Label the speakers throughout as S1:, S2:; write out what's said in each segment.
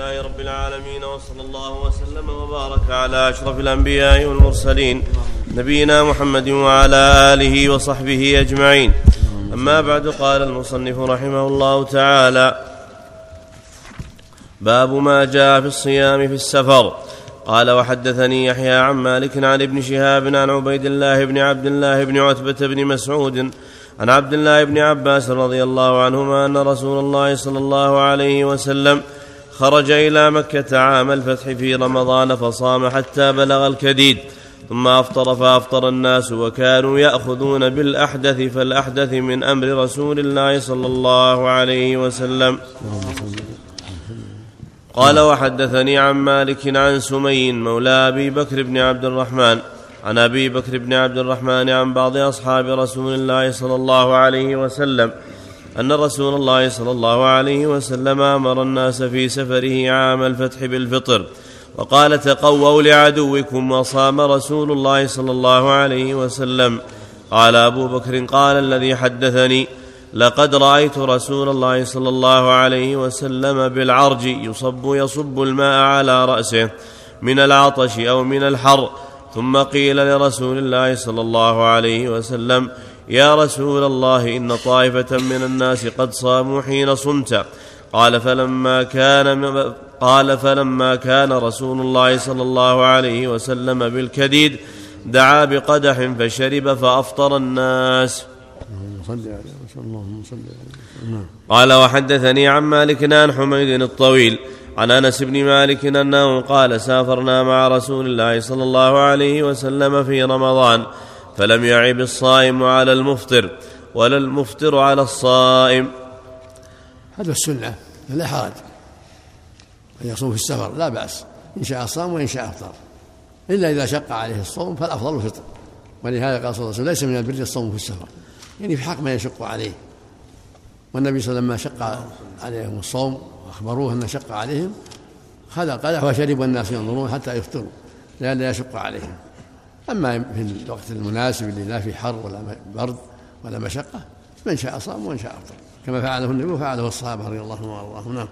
S1: لله رب العالمين وصلى الله وسلم وبارك على أشرف الأنبياء والمرسلين نبينا محمد وعلى آله وصحبه أجمعين. أما بعد قال المصنف رحمه الله تعالى باب ما جاء في الصيام في السفر. قال وحدثني يحيى عن مالك عن ابن شهاب عن عبيد الله بن عبد الله بن عتبة بن مسعود عن عبد الله بن عباس رضي الله عنهما أن رسول الله صلى الله عليه وسلم خرج إلى مكة عام الفتح في رمضان فصام حتى بلغ الكديد ثم أفطر فأفطر الناس وكانوا يأخذون بالأحدث فالأحدث من أمر رسول الله صلى الله عليه وسلم. قال وحدثني عن مالك عن سمي مولى أبي بكر بن عبد الرحمن عن أبي بكر بن عبد الرحمن عن بعض أصحاب رسول الله صلى الله عليه وسلم أن رسول الله صلى الله عليه وسلم أمر الناس في سفره عام الفتح بالفطر وقال تقووا لعدوكم وصام رسول الله صلى الله عليه وسلم. قال أبو بكر قال الذي حدثني لقد رأيت رسول الله صلى الله عليه وسلم بالعرج يصب يصب الماء على رأسه من العطش أو من الحر ثم قيل لرسول الله صلى الله عليه وسلم يا رسول الله إن طائفة من الناس قد صاموا حين صمت. قال فلما كان قال فلما كان رسول الله صلى الله عليه وسلم بالكديد دعا بقدح فشرب فأفطر الناس. نعم. قال وحدثني عن مالك عن حميد الطويل عن أنس بن مالك أنه قال سافرنا مع رسول الله صلى الله عليه وسلم في رمضان. فلم يعب الصائم على المفطر ولا المفطر على الصائم.
S2: هذا السنة لا حرج. ان يصوم في السفر لا بأس. إن شاء صام وإن شاء افطر إلا إذا شق عليه الصوم فالأفضل الفطر. ولهذا قال صلى الله عليه وسلم ليس من البر الصوم في السفر. يعني في حق من يشق عليه. والنبي صلى الله عليه وسلم لما شق عليهم الصوم وأخبروه انه شق عليهم خذ القدح وشرب والناس ينظرون حتى يفطروا لئلا يشق عليهم. أما في الوقت المناسب اللي لا في حر ولا برد ولا مشقة من شاء صام ومن شاء أفطر كما فعله النبي وفعله الصحابة رضي الله عنهم وأرضاهم. نعم.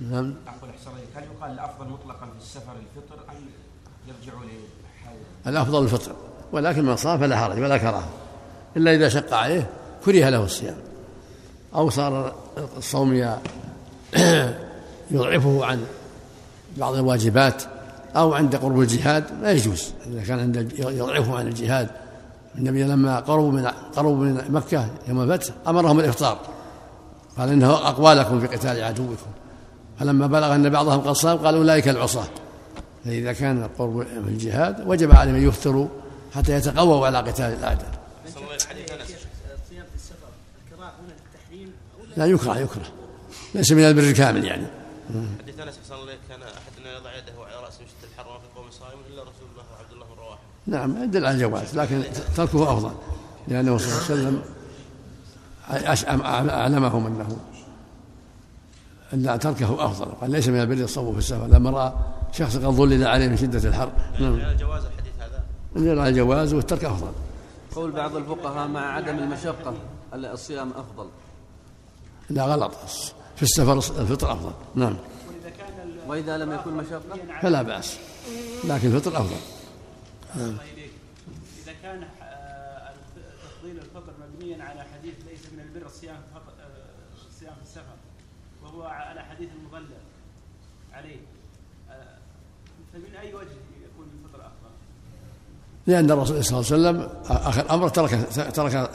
S3: نعم. هل يقال الافضل مطلقا في السفر الفطر ام يرجع
S2: الأفضل الفطر ولكن من صام فلا حرج ولا كراهة إلا إذا شق عليه كره له الصيام أو صار الصوم يضعفه عن بعض الواجبات أو عند قرب الجهاد لا يجوز. إذا كان عند يضعفه عن الجهاد. النبي لما قربوا من قربوا من مكة يوم الفتح أمرهم بالإفطار. قال إنه اقوى لكم في قتال عدوكم. فلما بلغ أن بعضهم قد صام قال أولئك العصاة. فإذا كان القرب في الجهاد وجب عليهم أن يفطروا حتى يتقووا على قتال الأعداء. لا يكره يكره. ليس من البر الكامل يعني.
S1: حديث أنس احسن الله كان احدنا يضع يده على رأسه يشد الحر وفي القوم صائم إلا رسول الله عبد الله بن رواحة.
S2: نعم يدل على الجواز لكن تركه أفضل لأنه صلى الله عليه وسلم أعلمهم انه أن تركه أفضل قال ليس من البر الصوم في السفر لما رأى شخص قد ظلل عليه من شدة الحر
S1: نعم. جواز
S2: يدل على الجواز والترك أفضل.
S3: قول بعض الفقهاء مع عدم المشقة الصيام أفضل.
S2: لا غلط. في السفر الفطر أفضل. نعم.
S3: وإذا لم يكن مشقة؟
S2: فلا بأس. لكن الفطر أفضل.
S4: نعم. إذا كان تفضيل الفطر مبنيا على حديث ليس من البر الصيام الصيام في السفر وهو على حديث المظلل عليه. فمن أي وجه
S2: لأن الرسول صلى الله عليه وسلم آخر أمر ترك ترك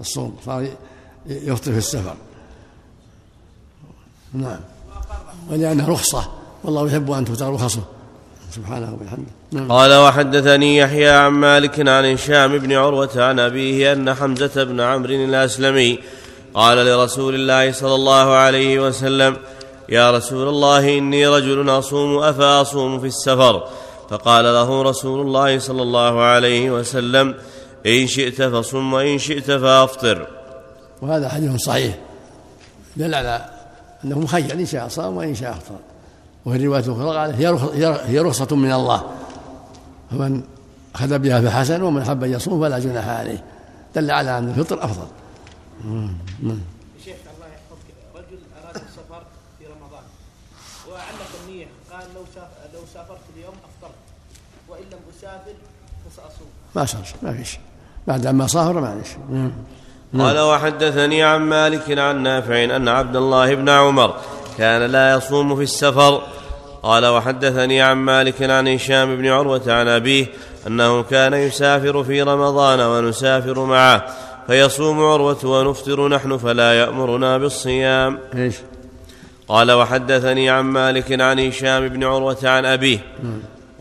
S2: الصوم صار يفطر في السفر. نعم. ولأنه رخصة. والله يحب أن تؤتى رخصه سبحانه وبحمده.
S1: نعم. قال وحدثني يحيى عن مالك عن هشام بن عروة عن أبيه أن حمزة بن عمرو الأسلمي قال لرسول الله صلى الله عليه وسلم يا رسول الله إني رجل أصوم أفأصوم في السفر؟ فقال له رسول الله صلى الله عليه وسلم إن شئت فصم وإن شئت فأفطر.
S2: وهذا حديث صحيح دل على أنه مخير إن شاء صام وإن شاء أفطر. وفي الرواية الأخرى قال هي رخصة من الله. فمن أخذ بها فحسن ومن أحب أن يصوم فلا جناح عليه. دل على أن الفطر أفضل.
S4: شيخ الله يحفظك. رجل أراد السفر في رمضان. وعلق النية. قال لو لو سافرت اليوم أفطرت. وإن لم أسافر فسأصوم.
S2: ما صار ما في شيء. بعد ما صافر معلش نعم.
S1: قال وحدثني عن مالك عن نافع ان عبد الله بن عمر. كان لا يصوم في السفر. قال وحدثني عن مالك عن هشام بن عروة عن أبيه أنه كان يسافر في رمضان ونسافر معه فيصوم عروة ونفطر نحن فلا يأمرنا بالصيام.
S2: إيش؟
S1: قال وحدثني عن مالك عن هشام بن عروة عن أبيه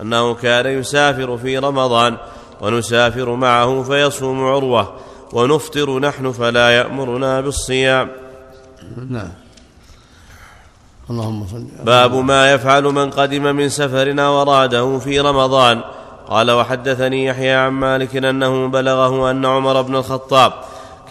S1: أنه كان يسافر في رمضان ونسافر معه فيصوم عروة ونفطر نحن فلا يأمرنا بالصيام.
S2: نعم. اللهم صل
S1: باب ما يفعل من قدم من سفرنا وراده في رمضان. قال وحدثني يحيى عن مالك أنه بلغه أن عمر بن الخطاب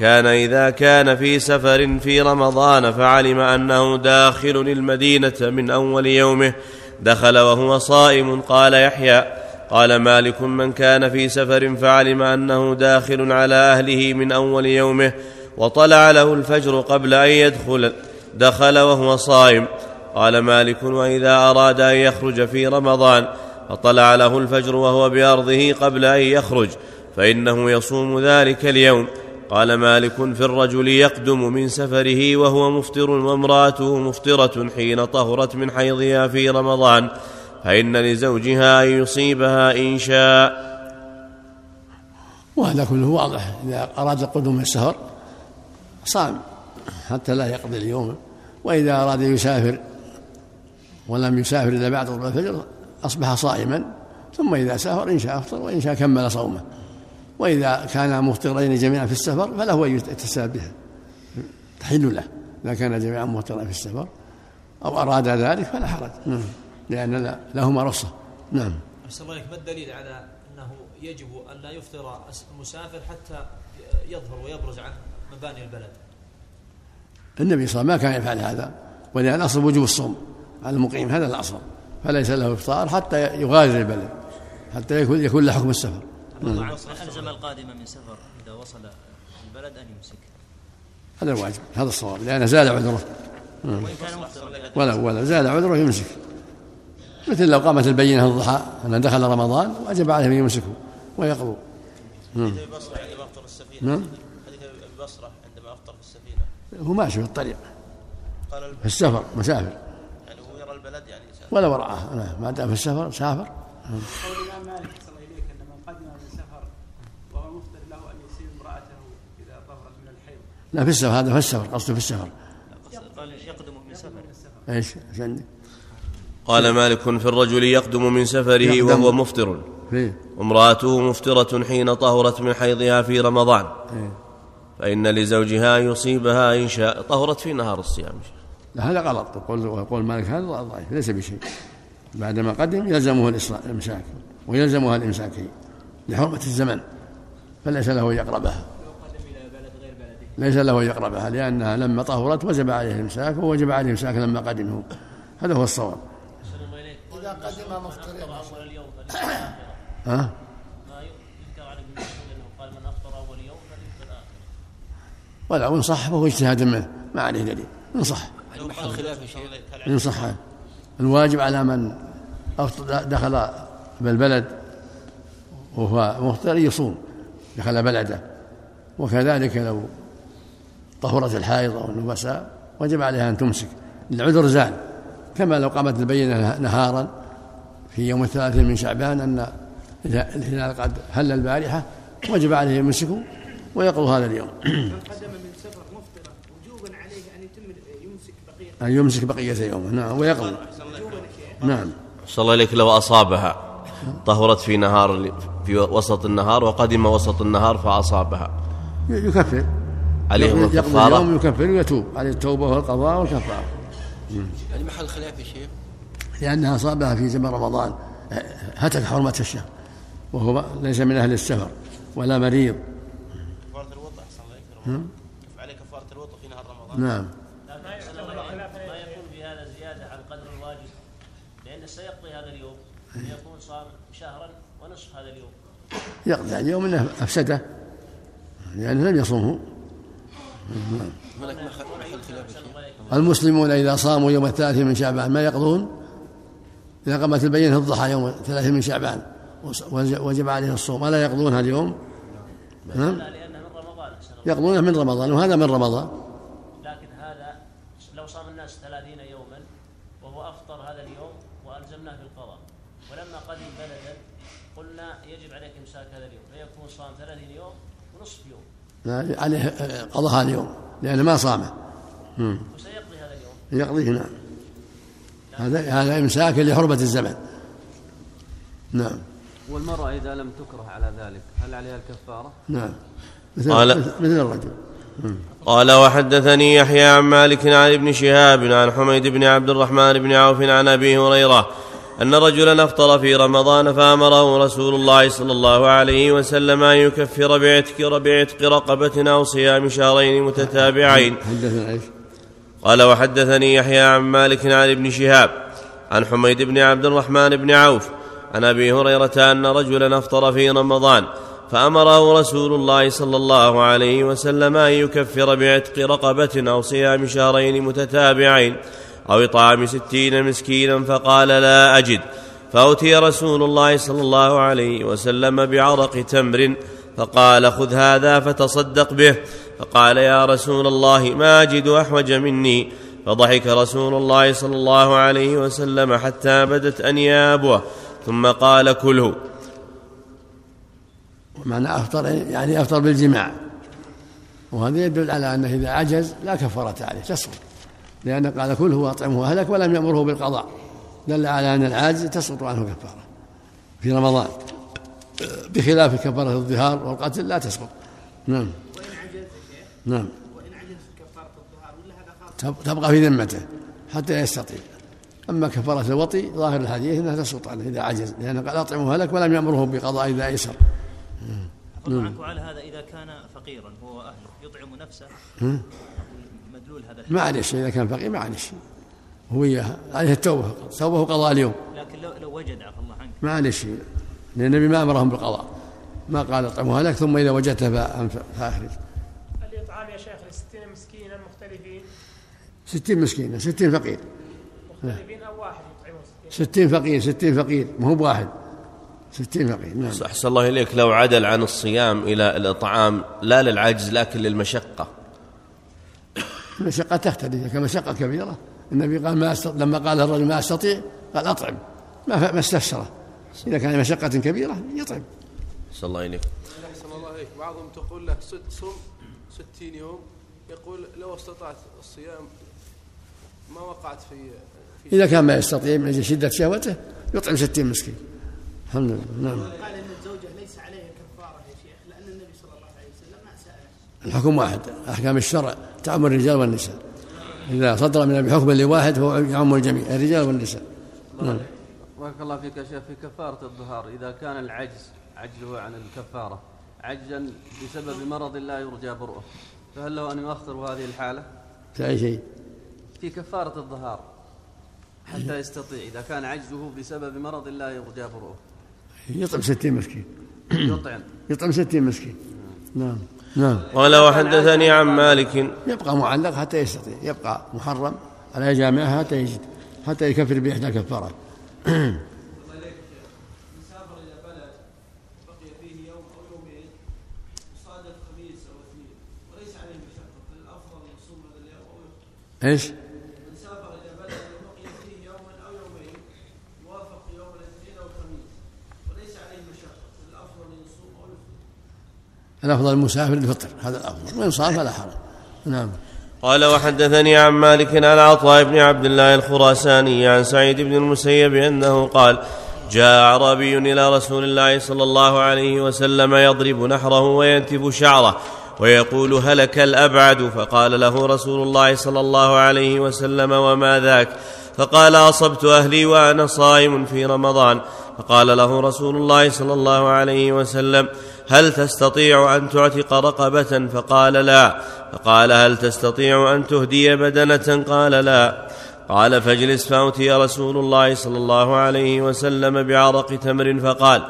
S1: كان إذا كان في سفر في رمضان فعلم أنه داخل المدينة من أول يومه. دخل وهو صائم قال يحيى. قال مالك من كان في سفر فعلم أنه داخل على أهله من أول يومه وطلع له الفجر قبل أن يدخل. دخل وهو صائم قال مالك وإذا أراد أن يخرج في رمضان فطلع له الفجر وهو بأرضه قبل أن يخرج فإنه يصوم ذلك اليوم. قال مالك في الرجل يقدم من سفره وهو مفطر وامرأته مفطرة حين طهرت من حيضها في رمضان فإن لزوجها أن يصيبها إن شاء.
S2: وهذا كله واضح. إذا أراد القدوم من السفر صام. حتى لا يقضي اليوم وإذا أراد يسافر ولم يسافر إلا بعد طلوع الفجر أصبح صائما ثم إذا سافر إن شاء أفطر وإن شاء كمل صومه. وإذا كانا مفطرين جميعا في السفر فله أن يتساب بها تحل له. إذا كان جميعا مفطرين في السفر أو أراد ذلك فلا حرج. نعم. لأن لهما رخصة. نعم.
S5: أحسن الله ما الدليل على أنه يجب أن لا يفطر المسافر حتى يظهر ويبرز عن مباني البلد؟
S2: النبي صلى الله عليه وسلم ما كان يفعل هذا ولأن الأصل وجوب الصوم. على المقيم هذا الأصل. فليس له إفطار حتى يغادر البلد حتى يكون يكون له حكم السفر.
S6: ألزم القادم من سفر إذا وصل البلد أن يمسك.
S2: هذا الواجب هذا الصواب لأنه زال عذره.
S6: وإن كان مفطرا
S2: ولا ولا زال عذره يمسك. مثل لو قامت البينة الضحى أن دخل رمضان وجب عليه أن يمسكه ويقضوا.
S7: حديث أبي بصرة عندما افطر في السفينة.
S2: نعم.
S7: حديث أبي بصره عندما افطر في السفينه
S2: هو ماشي في الطريق.
S7: قال
S2: في السفر مسافر.
S7: يعني هو يرى البلد يعني
S2: ولا ورعاه نعم. ما دام في السفر سافر
S4: قول الامام مالك صلى إليك أن من قدم من سفر وهو مفطر له أن يصيب امرأته إذا طهرت من الحيض.
S2: لا في السفر هذا في السفر قصده في السفر.
S6: قال يقدم من سفر
S2: إيش؟ عشان
S1: قال مالك في الرجل يقدم من سفره
S2: يقدم.
S1: وهو مفطر.
S2: فيه
S1: وامراته مفطرة حين طهرت من حيضها في رمضان.
S2: إيه.
S1: فإن لزوجها أن يصيبها إن شاء طهرت في نهار الصيام.
S2: لا هذا غلط. يقول يقول مالك هذا ضعيف ليس بشيء. بعدما قدم يلزمه الإمساك ويلزمها الإمساك لحرمة الزمن فليس له أن يقربها. ليس له أن يقربها لأنها لما طهرت وجب عليه الإمساك ووجب عليه الإمساك لما قدمه. هذا هو الصواب.
S8: إذا قدم مفطرين
S6: أول اليوم فليفطر
S2: ها
S6: ما يذكر عن ابن مسعود أنه قال من أفطر أول يوم فليفطر آخر
S2: ولا وان صح فهو اجتهاد منه. ما عليه دليل. ان صح ان صح الواجب على من دخل بالبلد وهو مفطر يصوم دخل بلده. وكذلك لو طهرت الحائض أو النفساء وجب عليها أن تمسك العذر زال. كما لو قامت البينة نهارا في يوم الثلاثين من شعبان أن إذا الهلال قد هل البارحة وجب عليه يمسك ويقضوا هذا اليوم.
S4: من قدم من سفر مفطرا وجوبا عليه أن يتم يمسك بقيه
S2: أن يمسك بقية يومه. نعم ويقضي نعم.
S1: صلى الله عليك لو أصابها طهرت في نهار في وسط النهار وقدم وسط النهار فأصابها.
S2: يكفر.
S1: عليهم
S2: يقضي
S1: الكفارة.
S2: اليوم يكفر ويتوب عليه التوبة والقضاء والكفارة.
S7: يعني محل خلاف يا شيخ؟
S2: لأنها أصابها في زمن رمضان. هتك حرمة الشهر. وهو ليس من أهل السفر ولا مريض.
S7: كيف عليه كفاره الوضع في نهار رمضان.
S2: نعم.
S6: ما يكون في هذا زيادة عن قدر الواجب لأنه سيقضي هذا اليوم. ليكون صام شهرا ونصف هذا اليوم.
S2: يقضي عن يوم إنه أفسده. لأنه لم يصومه. المسلمون إذا صاموا يوم الثلاثين من شعبان ما يقضون؟ إذا قامت البينة في الضحى يوم الثلاثين من شعبان وجب عليهم الصوم ألا يقضونها اليوم؟ نعم.
S6: لأنه من رمضان
S2: وهذا من رمضان.
S6: لكن هذا لو صام الناس ثلاثين يوما وهو أفطر هذا اليوم وألزمناه بالقضاء. ولما قدم بلدا قلنا يجب عليك إمساك هذا اليوم. فيكون صام ثلاثين يوم ونصف يوم.
S2: عليه قضاها اليوم لأنه ما صامه.
S6: وسيقضي هذا اليوم.
S2: يقضيه نعم. هذا هذا إمساك لحرمة الزمن. نعم.
S9: والمرأة إذا لم تكره على ذلك هل عليها الكفارة؟
S2: نعم. مثل
S1: قال-
S2: مثل- الرجل
S1: قال وحدثني يحيى عن مالك عن ابن شهاب عن حميد بن عبد الرحمن بن عوف عن أبي هريرة أن رجلا أفطر في رمضان فأمره رسول الله صلى الله عليه وسلم أن يكفر بعتق بعتق رقبة أو صيام شهرين متتابعين؟ قال وحدثني يحيى عن مالك عن ابن شهاب عن حميد بن عبد الرحمن بن عوف عن أبي هريرة أن رجلا أفطر في رمضان فأمره رسول الله صلى الله عليه وسلم أن يكفر بعتق رقبة أو صيام شهرين متتابعين أو إطعام ستين مسكينا فقال لا أجد. فأتي رسول الله صلى الله عليه وسلم بعرق تمر فقال خذ هذا فتصدق به. فقال يا رسول الله ما أجد أحوج مني. فضحك رسول الله صلى الله عليه وسلم حتى بدت أنيابه. ثم قال كله.
S2: معنى أفطر يعني أفطر بالجماع. وهذا يدل على أنه إذا عجز لا كفارة عليه تسقط لأنه قال كله وأطعمه أهلك ولم يأمره بالقضاء. دل على أن العاجز تسقط عنه كفارة. في رمضان. بخلاف كفارة الظهار والقتل لا تسقط نعم. نعم. تبقى في ذمته حتى يستطيع. أما كفارة الوطي ظاهر الحديث أنها تسقط عنه إذا عجز. لأنه قال أطعمه أهلك ولم يأمره بقضاء إذا أيسر
S5: الله عنك وعلى هذا إذا كان فقيرا هو وأهله يطعم نفسه مدلول هذا الحديث.
S2: ما عليه شيء إذا كان فقير ما عليه شيء هو إياه عليه التوبة توبة قضاء اليوم.
S5: لكن لو, لو وجد عفى الله عنك.
S2: ما عليه شيء لأن النبي ما أمرهم بالقضاء. ما قال اطعمها لك ثم إذا وجدته فأخرج
S10: الإطعام يا شيخ لستين مسكينا مختلفين.
S2: ستين مسكين ستين فقير.
S10: مختلفين أو واحد يطعمه ستين.
S2: ستين فقير ستين فقير ما هو بواحد. ستين فقير نعم.
S1: أحسن الله إليك. لو عدل عن الصيام إلى الإطعام لا للعجز لكن للمشقة.
S2: المشقة تختلف. كمشقة كبيرة النبي قال ما أستطيع لما قال الرجل ما أستطيع قال أطعم. ما ما استفسره إذا كان مشقة كبيرة يطعم.
S1: أحسن الله إليك.
S11: أحسن الله عليك بعضهم تقول لك ست صم ستين يوم. يقول لو استطعت الصيام ما وقعت في في
S2: إذا كان ما يستطيع من أجل شدة شهوته يطعم ستين مسكين. الحمد لله نعم.
S4: قال إن الزوجة ليس عليها كفارة يا شيخ لأن النبي صلى الله عليه وسلم ما سأله.
S2: الحكم واحد أحكام الشرع تعم الرجال والنساء. إذا صدر من بحكم لواحد فهو يعم الجميع الرجال والنساء. نعم.
S9: بارك الله فيك يا شيخ في كفارة الظهار إذا كان العجز عجزه عن الكفارة عجزا بسبب مرض لا يرجى برؤه فهل له أن يؤخر هذه الحالة؟
S2: في أي شيء؟
S9: في كفارة الظهار حتى يستطيع إذا كان عجزه بسبب مرض لا يرجى برؤه.
S2: يطعم ستين مسكين.
S9: يطعم.
S2: يطعم ستين مسكين. نعم نعم.
S1: قال وحدثني عن مالك.
S2: يبقى معلق حتى يستطيع يبقى محرم على جامعها حتى يجد حتى يكفر بإحدى كفارات
S11: مسافر إلى بلد بقي فيه يوم أو يومين وصادف خميس أو اثنين وليس عليه مشقه فالافضل يصوم هذا اليوم أو يفطر
S2: إيش؟
S11: من سافر إلى بلد وبقي فيه يوما أو يومين يوافق يوم الاثنين أو الخميس وليس عليه مشقه فالافضل يصوم أو يفطر
S2: الأفضل المسافر الفطر هذا الأفضل. وإن صام فلا حرج. نعم.
S1: قال وحدثني عن مالك عن عطاء بن عبد الله الخراساني عن سعيد بن المسيب أنه قال جاء اعرابي إلى رسول الله صلى الله عليه وسلم يضرب نحره وينتف شعره ويقول هلك الأبعد؟ فقال له رسول الله صلى الله عليه وسلم وما ذاك؟ فقال أصبت أهلي وأنا صائم في رمضان. فقال له رسول الله صلى الله عليه وسلم هل تستطيع أن تعتق رقبة؟ فقال لا. فقال هل تستطيع أن تهدي بدنة؟ قال لا. قال فاجلس فأتي رسول الله صلى الله عليه وسلم بعرق تمر فقال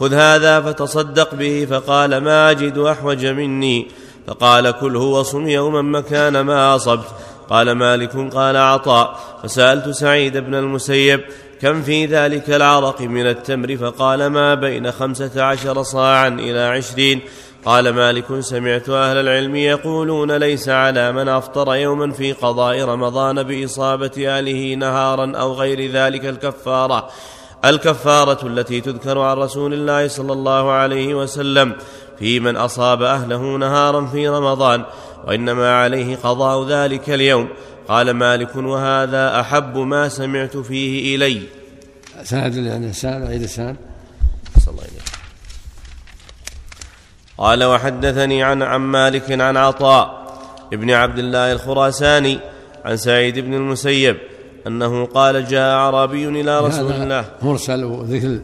S1: خذ هذا فتصدق به. فقال ما أجد أحوج مني. فقال كله وصم يوما مكان ما أصبت. قال مالك قال عطاء. فسألت سعيد بن المسيب كم في ذلك العرق من التمر فقال ما بين خمسة عشر صاعا إلى عشرين قال مالك سمعت أهل العلم يقولون ليس على من أفطر يوما في قضاء رمضان بإصابة أهله نهارا أو غير ذلك الكفارة. الكفارة التي تذكر عن رسول الله صلى الله عليه وسلم في من أصاب أهله نهارا في رمضان وإنما عليه قضاء ذلك اليوم. قال مالك وهذا أحب ما سمعت فيه إلي.
S2: سند يعني السند عيد
S1: صلى الله قال وحدثني عن عن مالك عن عطاء ابن عبد الله الخراساني عن سعيد بن المسيب أنه قال جاء أعرابي إلى رسول الله.
S2: مرسل وذكر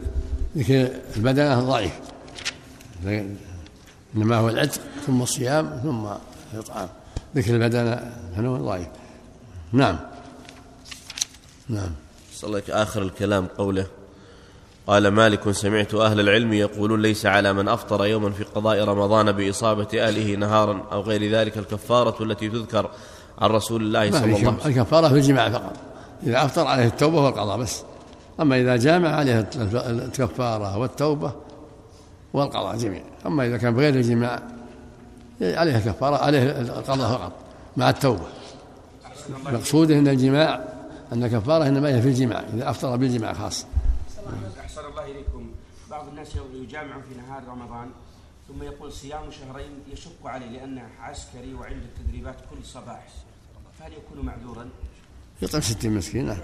S2: ذكر البدنة ضعيف. إنما هو العتق ثم الصيام ثم الإطعام. ذكر البدنة ضعيف. نعم. نعم.
S1: صلى الله آخر الكلام قوله قال مالك سمعت أهل العلم يقولون ليس على من أفطر يوما في قضاء رمضان بإصابة أهله نهارا أو غير ذلك. الكفارة التي تذكر عن رسول الله صلى الله عليه وسلم.
S2: الكفارة في الجماع فقط. إذا أفطر عليه التوبة والقضاء بس. أما إذا جامع عليه الكفارة والتوبة والقضاء جميعا أما إذا كان بغير الجماع عليه الكفارة عليه القضاء فقط مع التوبة. مقصوده أن الجماع أن الكفارة إنما هي في الجماع إذا أفطر بالجماع خاص.
S3: أحسن الله إليكم. بعض الناس يجامع في نهار رمضان ثم يقول صيام شهرين يشق عليه لأنه عسكري وعنده تدريبات كل صباح. فهل يكون معذورا؟
S2: يطعم ستين مسكين نعم.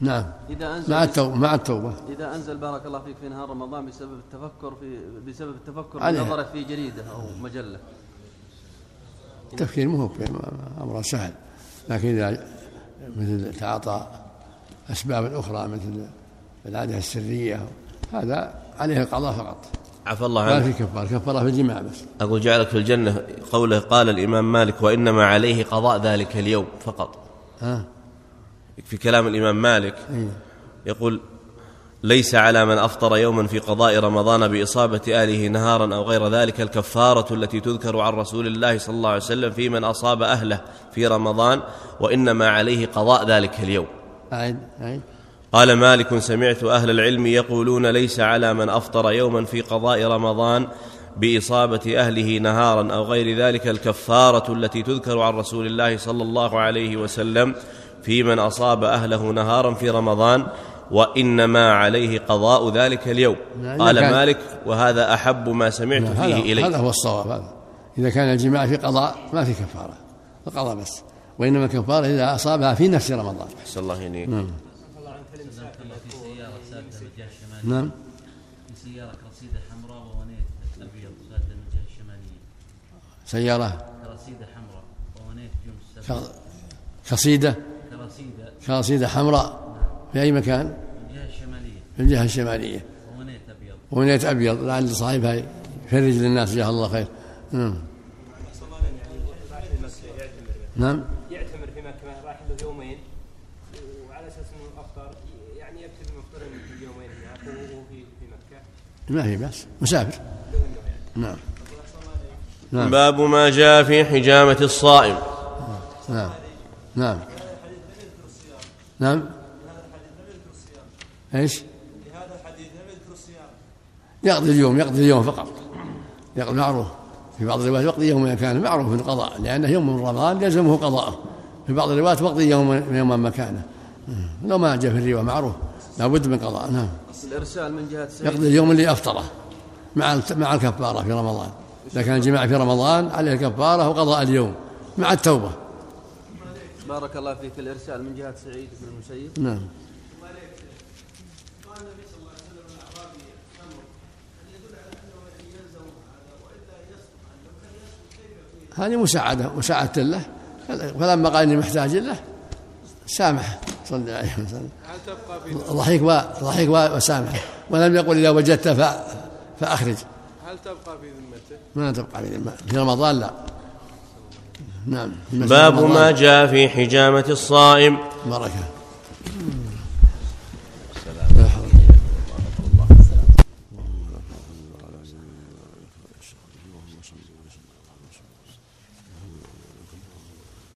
S2: نعم.
S9: إذا أنزل
S2: مع التوبة مع التوبة.
S9: إذا أنزل بارك الله فيك في نهار رمضان بسبب التفكر في بسبب التفكر
S2: عليه.
S9: بنظرة في جريدة أو مجلة.
S2: التفكير مو أمر سهل. لكن إذا مثل تعاطى أسباب أخرى مثل العادة السرية هذا عليه القضاء فقط.
S1: عفى الله
S2: ما
S1: عنك
S2: في كفارة كفارة في الجماع بس.
S1: أقول جعلك في الجنة قوله قال الإمام مالك وإنما عليه قضاء ذلك اليوم فقط.
S2: ها؟
S1: في كلام الإمام مالك
S2: إيه.
S1: يقول ليس على من أفطر يوما في قضاء رمضان بإصابة أهله نهارا أو غير ذلك الكفارة التي تذكر عن رسول الله صلى الله عليه وسلم في من أصاب أهله في رمضان وإنما عليه قضاء ذلك اليوم.
S2: أعد أعد
S1: قال مالك سمعت أهل العلم يقولون ليس على من أفطر يوما في قضاء رمضان بإصابة أهله نهارا أو غير ذلك الكفارة التي تذكر عن رسول الله صلى الله عليه وسلم في من أصاب أهله نهارا في رمضان وإنما عليه قضاء ذلك اليوم. قال مالك وهذا أحب ما سمعت
S2: هذا
S1: فيه
S2: هذا
S1: إلي
S2: هو الصواب هذا. إذا كان الجماع في قضاء ما في كفارة. القضاء بس. وإنما الكفارة إذا أصابها في نفس رمضان.
S1: أحسن الله إليك.
S2: نعم.
S5: في سيارة سادة من الجهة الشمالية
S2: نعم.
S5: في سيارة. رصيدة حمراء وونيت أبيض سادة من الجهة الشمالية
S2: سيارة
S5: رصيدة حمراء وونيت.
S2: ك- قصيدة
S5: كرصيدة
S2: قصيدة حمراء. في أي مكان؟
S5: من الجهة الشمالية
S2: في الجهة الشمالية
S5: وونيت أبيض.
S2: ونيت أبيض. لعل صاحبها يفرج للناس جزاه الله خير. نعم. نعم.
S12: يعتمر في مكة راح له يومين. وعلى أساس إنه أفطر يعني يكتب مفطرا في اليومين هناك وهو في في مكة.
S2: ما في بأس. مسافر. نعم. نعم.
S1: باب ما جاء في حجامة الصائم.
S2: نعم. نعم. نعم. إيش؟
S11: هذا الحديث لم يذكر الصيام.
S2: يقضي اليوم يقضي اليوم فقط. يقضي معروف. في بعض الروايات يقضي يوم كان معروف في القضاء لأنه يوم من رمضان يلزمه قضاءه. في بعض الروايات يقضي يوم يوما مكانه. لو ما جاء في الرواية معروف لابد من قضاء. نعم.
S9: الإرسال من جهة سعيد
S2: يقضي اليوم اللي أفطره مع مع الكفارة في رمضان. إذا كان الجماع في رمضان عليه الكفارة وقضاء اليوم مع التوبة.
S9: بارك الله فيك الإرسال من جهة سعيد بن المسيب.
S2: نعم. هذه مساعدة مساعدة له. فلما قال إني محتاج له سامح صلى الله عليه وسلم.
S12: هل تبقى في
S2: ضحك و... ضحك و... وسامح ولم يقل إذا وجدت. فأخرج.
S12: هل تبقى في ذمته؟
S2: ما تبقى في ذمة. في رمضان لا. نعم.
S1: باب. ما جاء في حجامة الصائم.
S2: بركة